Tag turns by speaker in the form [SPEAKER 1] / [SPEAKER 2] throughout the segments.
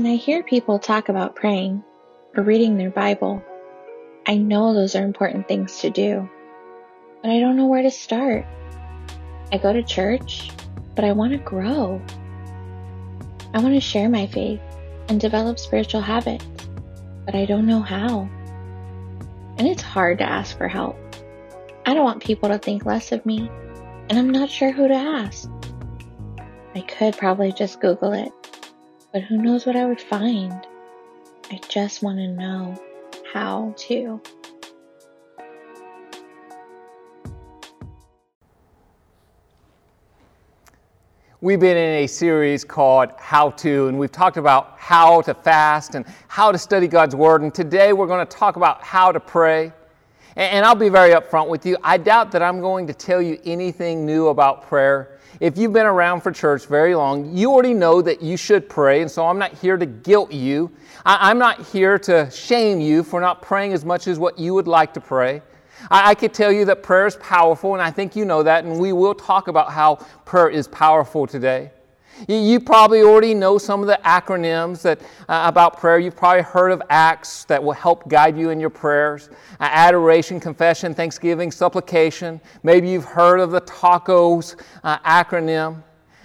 [SPEAKER 1] When I hear people talk about praying or reading their Bible, I know those are important things to do, but I don't know where to start. I go to church, but I want to grow. I want to share my faith and develop spiritual habits, but I don't know how. And it's hard to ask for help. I don't want people to think less of me, and I'm not sure who to ask. I could probably just Google it but who knows what I would find? I just want to know how to.
[SPEAKER 2] We've been in a series called How To, and we've talked about how to fast and how to study God's Word. And today we're going to talk about how to pray. And I'll be very upfront with you. I doubt that I'm going to tell you anything new about prayer if you've been around for church very long, you already know that you should pray, and so I'm not here to guilt you. I, am not here to shame you for not praying as much as what you would like to pray. I, I could tell you that prayer is powerful, and I think you know that, and we will talk about how prayer is powerful today. You probably already know some of the acronyms that, uh, about prayer. You've probably heard of ACTS that will help guide you in your prayers uh, adoration, confession, thanksgiving, supplication. Maybe you've heard of the TACOS uh, acronym.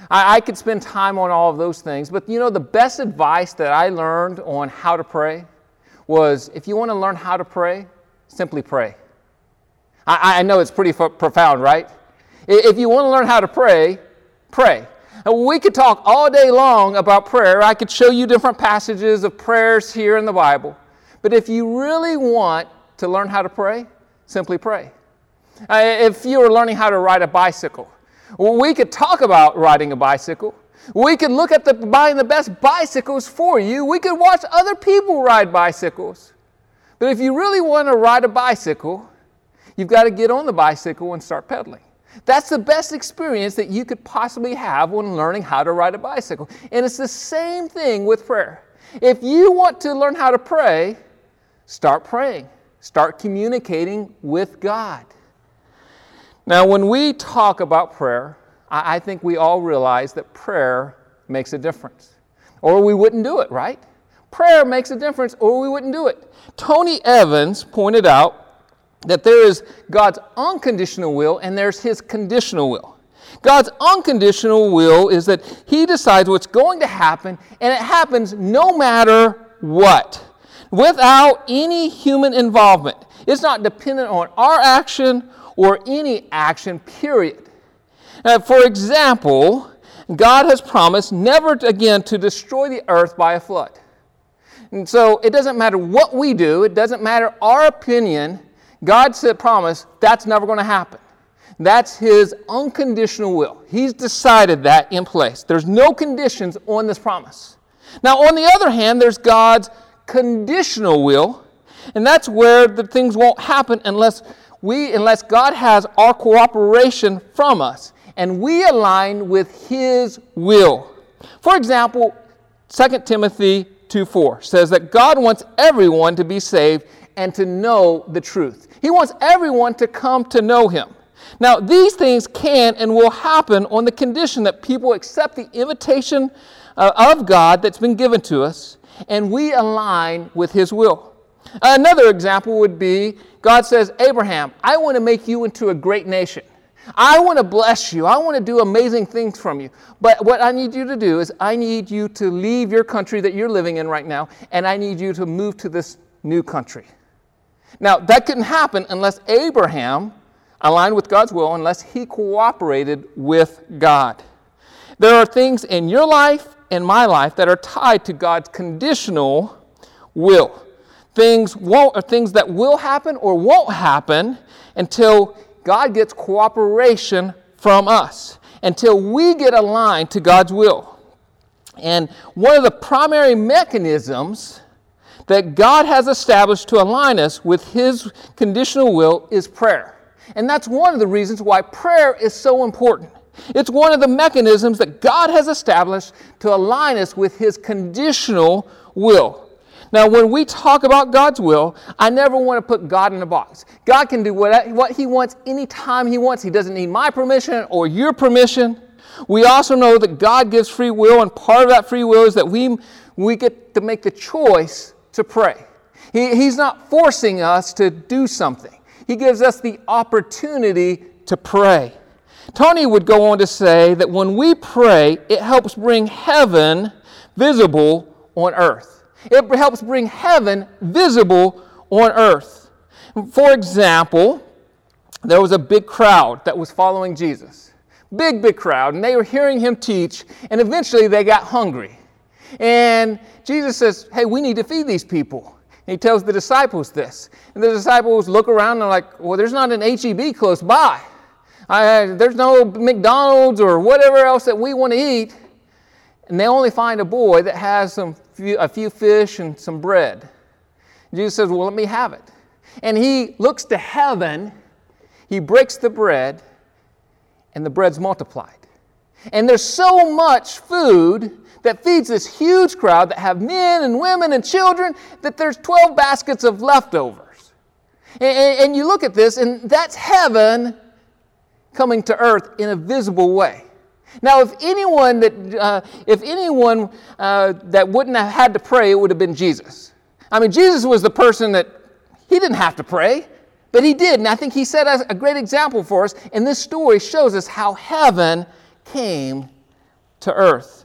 [SPEAKER 2] I, I could spend time on all of those things, but you know, the best advice that I learned on how to pray was if you want to learn how to pray, simply pray. I, I know it's pretty f- profound, right? If you want to learn how to pray, pray. We could talk all day long about prayer. I could show you different passages of prayers here in the Bible. But if you really want to learn how to pray, simply pray. Uh, if you were learning how to ride a bicycle, we could talk about riding a bicycle. We could look at the buying the best bicycles for you. We could watch other people ride bicycles. But if you really want to ride a bicycle, you've got to get on the bicycle and start pedaling. That's the best experience that you could possibly have when learning how to ride a bicycle. And it's the same thing with prayer. If you want to learn how to pray, start praying, start communicating with God. Now, when we talk about prayer, I think we all realize that prayer makes a difference, or we wouldn't do it, right? Prayer makes a difference, or we wouldn't do it. Tony Evans pointed out that there is God's unconditional will and there's His conditional will. God's unconditional will is that He decides what's going to happen, and it happens no matter what, without any human involvement. It's not dependent on our action or any action, period. Now, for example, God has promised never again to destroy the earth by a flood. And so it doesn't matter what we do, it doesn't matter our opinion, God said, promise, that's never going to happen. That's His unconditional will. He's decided that in place. There's no conditions on this promise. Now, on the other hand, there's God's conditional will, and that's where the things won't happen unless we, unless God has our cooperation from us and we align with His will. For example, 2 Timothy 2 4 says that God wants everyone to be saved and to know the truth. He wants everyone to come to know Him. Now, these things can and will happen on the condition that people accept the invitation uh, of God that's been given to us and we align with His will. Another example would be God says, Abraham, I want to make you into a great nation. I want to bless you. I want to do amazing things from you. But what I need you to do is, I need you to leave your country that you're living in right now, and I need you to move to this new country. Now, that couldn't happen unless Abraham aligned with God's will, unless he cooperated with God. There are things in your life and my life that are tied to God's conditional will. Things won't, or things that will happen or won't happen until God gets cooperation from us, until we get aligned to God's will. And one of the primary mechanisms that God has established to align us with His conditional will is prayer. And that's one of the reasons why prayer is so important. It's one of the mechanisms that God has established to align us with His conditional will. Now, when we talk about God's will, I never want to put God in a box. God can do what, what He wants anytime He wants. He doesn't need my permission or your permission. We also know that God gives free will, and part of that free will is that we, we get to make the choice to pray. He, he's not forcing us to do something, He gives us the opportunity to pray. Tony would go on to say that when we pray, it helps bring heaven visible on earth. It helps bring heaven visible on earth. For example, there was a big crowd that was following Jesus. Big, big crowd, and they were hearing him teach, and eventually they got hungry. And Jesus says, Hey, we need to feed these people. And he tells the disciples this. And the disciples look around and are like, Well, there's not an HEB close by. I, there's no McDonald's or whatever else that we want to eat. And they only find a boy that has some few, a few fish and some bread. Jesus says, Well, let me have it. And he looks to heaven, he breaks the bread, and the bread's multiplied. And there's so much food that feeds this huge crowd that have men and women and children that there's 12 baskets of leftovers. And, and you look at this, and that's heaven coming to earth in a visible way. Now, if anyone that uh, if anyone uh, that wouldn't have had to pray, it would have been Jesus. I mean, Jesus was the person that he didn't have to pray, but he did, and I think he set a great example for us. And this story shows us how heaven came to earth.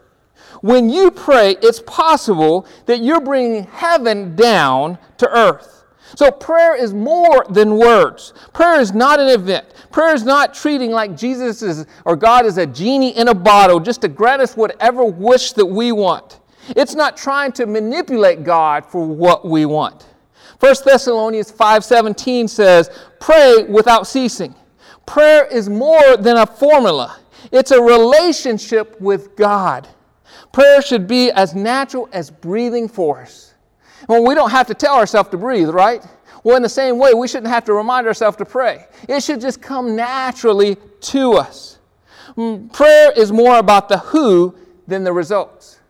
[SPEAKER 2] When you pray, it's possible that you're bringing heaven down to earth. So prayer is more than words. Prayer is not an event. Prayer is not treating like Jesus is or God is a genie in a bottle just to grant us whatever wish that we want. It's not trying to manipulate God for what we want. 1 Thessalonians 5:17 says, "Pray without ceasing." Prayer is more than a formula. It's a relationship with God. Prayer should be as natural as breathing for us. Well, we don't have to tell ourselves to breathe, right? Well, in the same way, we shouldn't have to remind ourselves to pray. It should just come naturally to us. Mm, prayer is more about the who than the results.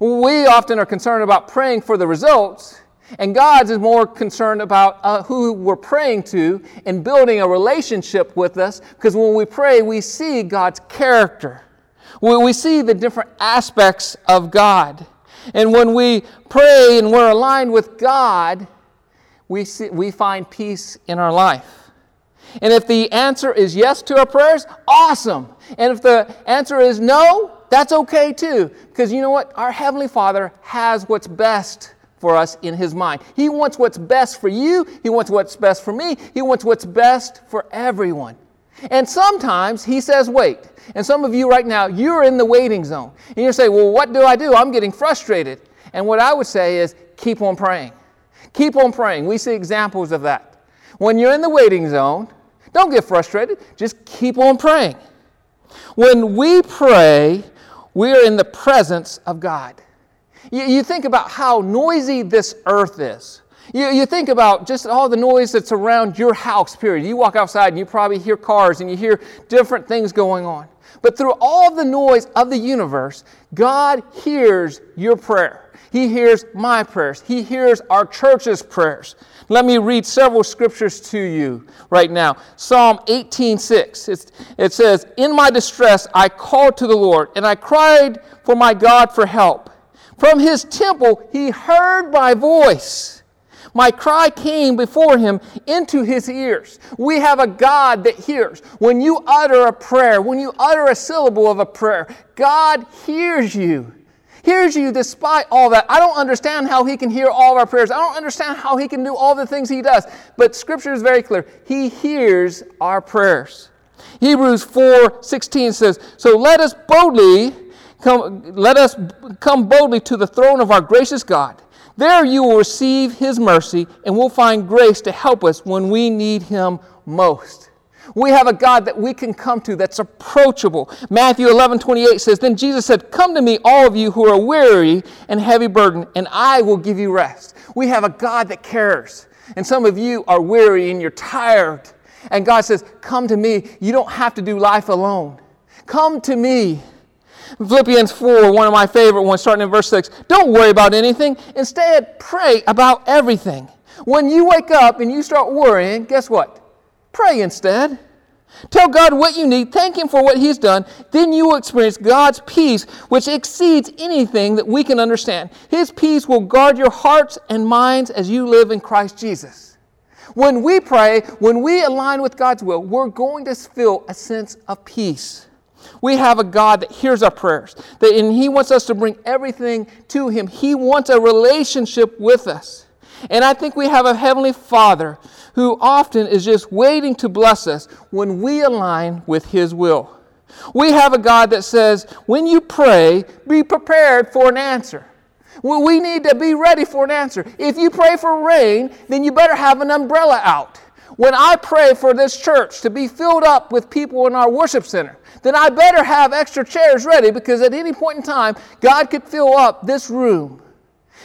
[SPEAKER 2] We often are concerned about praying for the results, and God's is more concerned about uh, who we're praying to and building a relationship with us because when we pray, we see God's character. We, see the different aspects of God. And when we pray and we're aligned with God, we, see, we find peace in our life. And if the answer is yes to our prayers, awesome. And if the answer is no, that's okay too. Because you know what? Our Heavenly Father has what's best for us in His mind. He wants what's best for you, He wants what's best for me, He wants what's best for everyone. And sometimes He says, wait. And some of you right now, you're in the waiting zone. And you say, well, what do I do? I'm getting frustrated. And what I would say is, keep on praying. Keep on praying. We see examples of that. When you're in the waiting zone, don't get frustrated. Just keep on praying. When we pray, we are in the presence of God. You, you think about how noisy this earth is. You, you think about just all the noise that's around your house, period. You walk outside and you probably hear cars and you hear different things going on. But through all the noise of the universe, God hears your prayer. He hears my prayers. He hears our church's prayers. Let me read several scriptures to you right now. Psalm 18:6. It says, "In my distress I called to the Lord, and I cried for my God for help. From his temple he heard my voice." My cry came before him into his ears. We have a God that hears. When you utter a prayer, when you utter a syllable of a prayer, God hears you. Hears you despite all that. I don't understand how he can hear all of our prayers. I don't understand how he can do all the things he does. But scripture is very clear. He hears our prayers. Hebrews 4 16 says, So let us boldly come, let us come boldly to the throne of our gracious God there you will receive His mercy and will find grace to help us when we need Him most. We have a God that we can come to that's approachable. Matthew 11, 28 says, Then Jesus said, Come to me, all of you who are weary and heavy burdened, and I will give you rest. We have a God that cares. And some of you are weary and you're tired. And God says, Come to me. You don't have to do life alone. Come to me. Philippians 4, one of my favorite ones, starting in verse 6. Don't worry about anything. Instead, pray about everything. When you wake up and you start worrying, guess what? Pray instead. Tell God what you need, thank Him for what He's done. Then you will experience God's peace, which exceeds anything that we can understand. His peace will guard your hearts and minds as you live in Christ Jesus. When we pray, when we align with God's will, we're going to feel a sense of peace. We have a God that hears our prayers, that, and He wants us to bring everything to Him. He wants a relationship with us. And I think we have a Heavenly Father who often is just waiting to bless us when we align with His will. We have a God that says, when you pray, be prepared for an answer. Well, we need to be ready for an answer. If you pray for rain, then you better have an umbrella out. When I pray for this church to be filled up with people in our worship center, then I better have extra chairs ready because at any point in time, God could fill up this room.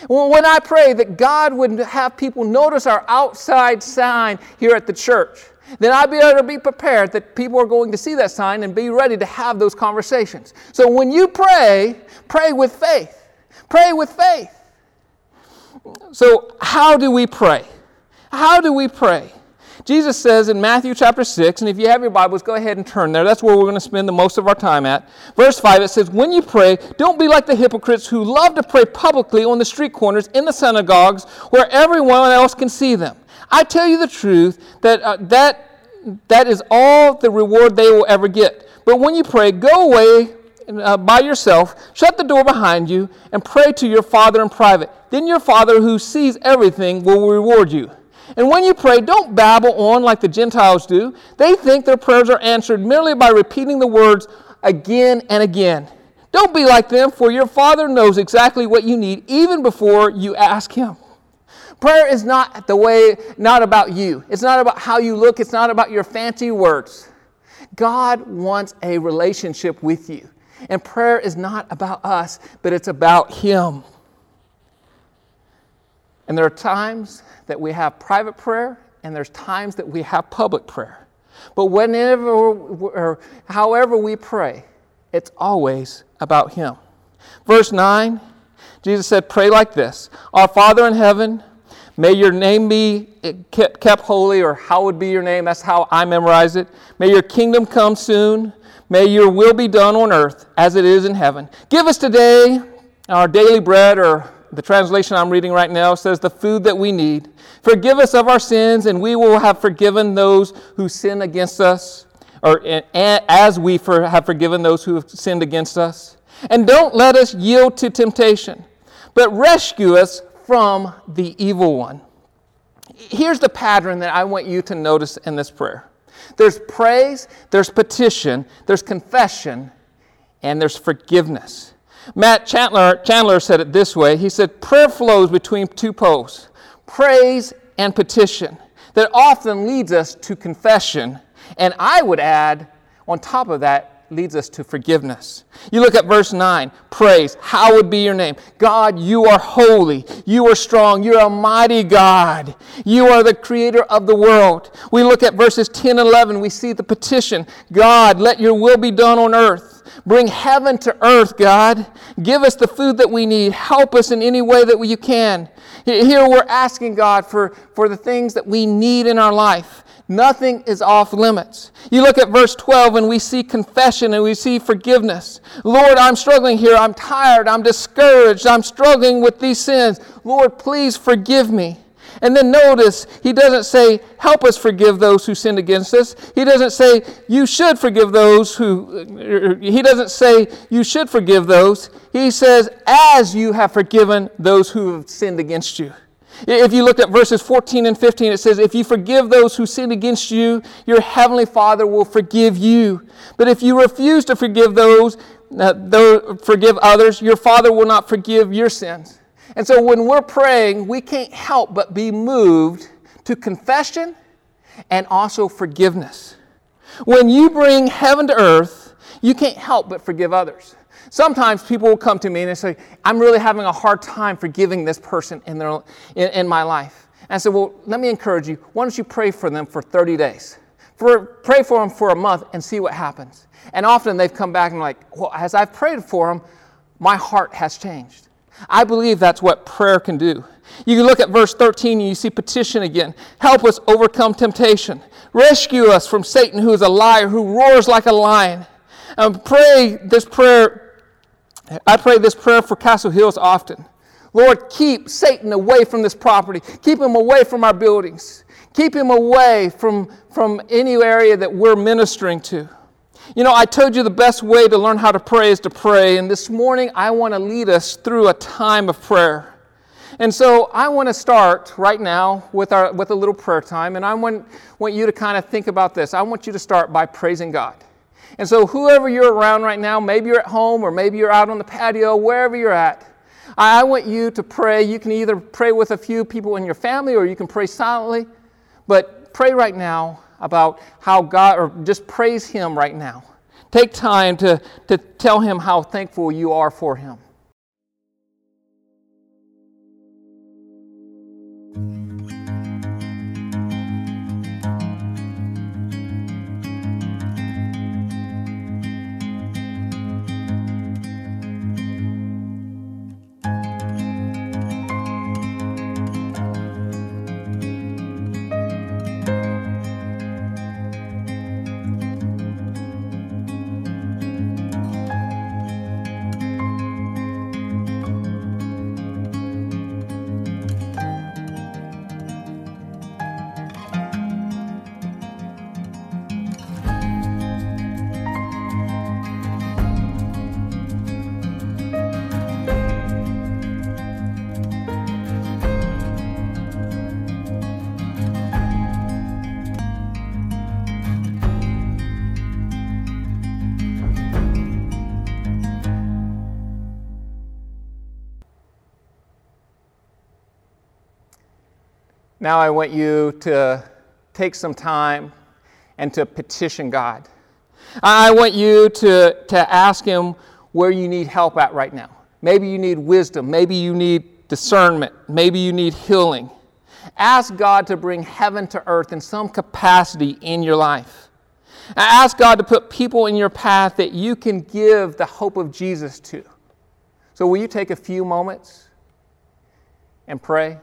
[SPEAKER 2] When I pray that God would have people notice our outside sign here at the church, then I better be prepared that people are going to see that sign and be ready to have those conversations. So when you pray, pray with faith. Pray with faith. So, how do we pray? How do we pray? Jesus says in Matthew chapter 6, and if you have your Bibles, go ahead and turn there. That's where we're going to spend the most of our time at. Verse 5, it says, When you pray, don't be like the hypocrites who love to pray publicly on the street corners in the synagogues where everyone else can see them. I tell you the truth that uh, that, that is all the reward they will ever get. But when you pray, go away uh, by yourself, shut the door behind you, and pray to your Father in private. Then your Father who sees everything will reward you. And when you pray, don't babble on like the Gentiles do. They think their prayers are answered merely by repeating the words again and again. Don't be like them, for your Father knows exactly what you need even before you ask Him. Prayer is not the way, not about you. It's not about how you look. It's not about your fancy words. God wants a relationship with you. And prayer is not about us, but it's about Him. And there are times that we have private prayer and there's times that we have public prayer. But whenever or however we pray, it's always about Him. Verse 9, Jesus said, Pray like this Our Father in heaven, may your name be kept holy, or how would be your name? That's how I memorize it. May your kingdom come soon. May your will be done on earth as it is in heaven. Give us today our daily bread, or the translation I'm reading right now says, the food that we need. Forgive us of our sins, and we will have forgiven those who sin against us, or as we have forgiven those who have sinned against us. And don't let us yield to temptation, but rescue us from the evil one. Here's the pattern that I want you to notice in this prayer there's praise, there's petition, there's confession, and there's forgiveness. Matt Chandler, Chandler said it this way He said, Prayer flows between two poles praise and petition that often leads us to confession. And I would add, on top of that, leads us to forgiveness. You look at verse 9 praise. How would be your name? God, you are holy. You are strong. You're a mighty God. You are the creator of the world. We look at verses 10 and 11. We see the petition God, let your will be done on earth. Bring heaven to earth, God. Give us the food that we need. Help us in any way that you can. Here we're asking God for, for the things that we need in our life. Nothing is off limits. You look at verse 12 and we see confession and we see forgiveness. Lord, I'm struggling here. I'm tired. I'm discouraged. I'm struggling with these sins. Lord, please forgive me. And then notice, he doesn't say, help us forgive those who sinned against us. He doesn't say, you should forgive those who, he doesn't say, you should forgive those. He says, as you have forgiven those who have sinned against you. If you look at verses 14 and 15, it says, If you forgive those who sin against you, your heavenly Father will forgive you. But if you refuse to forgive those, uh, forgive others, your Father will not forgive your sins. And so when we're praying, we can't help but be moved to confession and also forgiveness. When you bring heaven to earth, you can't help but forgive others. Sometimes people will come to me and they say, I'm really having a hard time forgiving this person in, their, in, in my life. And I said, Well, let me encourage you. Why don't you pray for them for 30 days? For, pray for them for a month and see what happens. And often they've come back and like, Well, as I've prayed for them, my heart has changed. I believe that's what prayer can do. You look at verse 13 and you see petition again. Help us overcome temptation. Rescue us from Satan, who is a liar, who roars like a lion. And pray this prayer I pray this prayer for Castle Hills often. Lord, keep Satan away from this property. Keep him away from our buildings. Keep him away from, from any area that we're ministering to. You know, I told you the best way to learn how to pray is to pray, and this morning I want to lead us through a time of prayer. And so I want to start right now with, our, with a little prayer time, and I want, want you to kind of think about this. I want you to start by praising God. And so, whoever you're around right now, maybe you're at home or maybe you're out on the patio, wherever you're at, I want you to pray. You can either pray with a few people in your family or you can pray silently, but pray right now about how God, or just praise Him right now. Take time to, to tell Him how thankful you are for Him. Now I want you to take some time and to petition God. I want you to, to ask Him where you need help at right now. Maybe you need wisdom. Maybe you need discernment. Maybe you need healing. Ask God to bring heaven to earth in some capacity in your life. Ask God to put people in your path that you can give the hope of Jesus to. So, will you take a few moments and pray?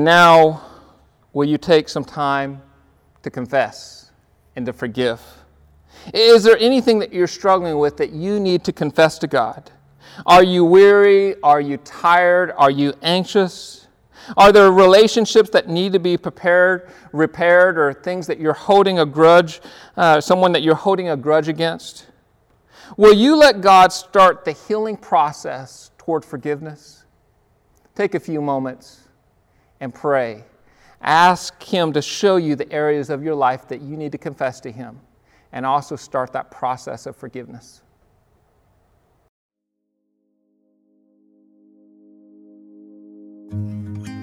[SPEAKER 2] And now, will you take some time to confess and to forgive? Is there anything that you're struggling with that you need to confess to God? Are you weary? Are you tired? Are you anxious? Are there relationships that need to be prepared, repaired, or things that you're holding a grudge, uh, someone that you're holding a grudge against? Will you let God start the healing process toward forgiveness? Take a few moments and pray. Ask Him to show you the areas of your life that you need to confess to Him and also start that process of forgiveness. Mm-hmm.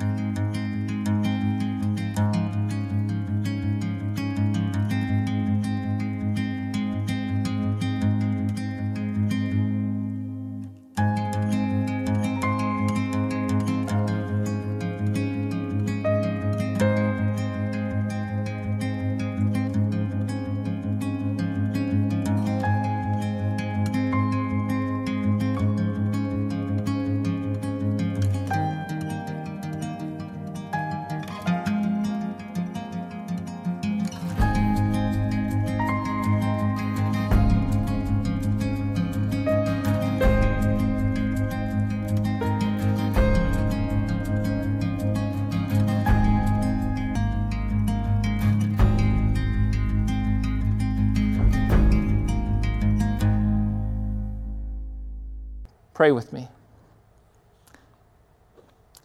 [SPEAKER 2] Pray with me.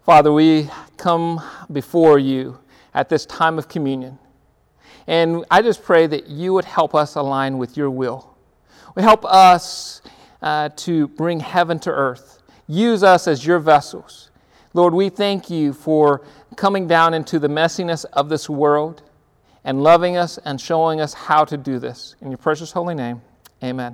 [SPEAKER 2] Father, we come before you at this time of communion. And I just pray that you would help us align with your will. We help us uh, to bring heaven to earth. Use us as your vessels. Lord, we thank you for coming down into the messiness of this world and loving us and showing us how to do this. In your precious holy name, amen.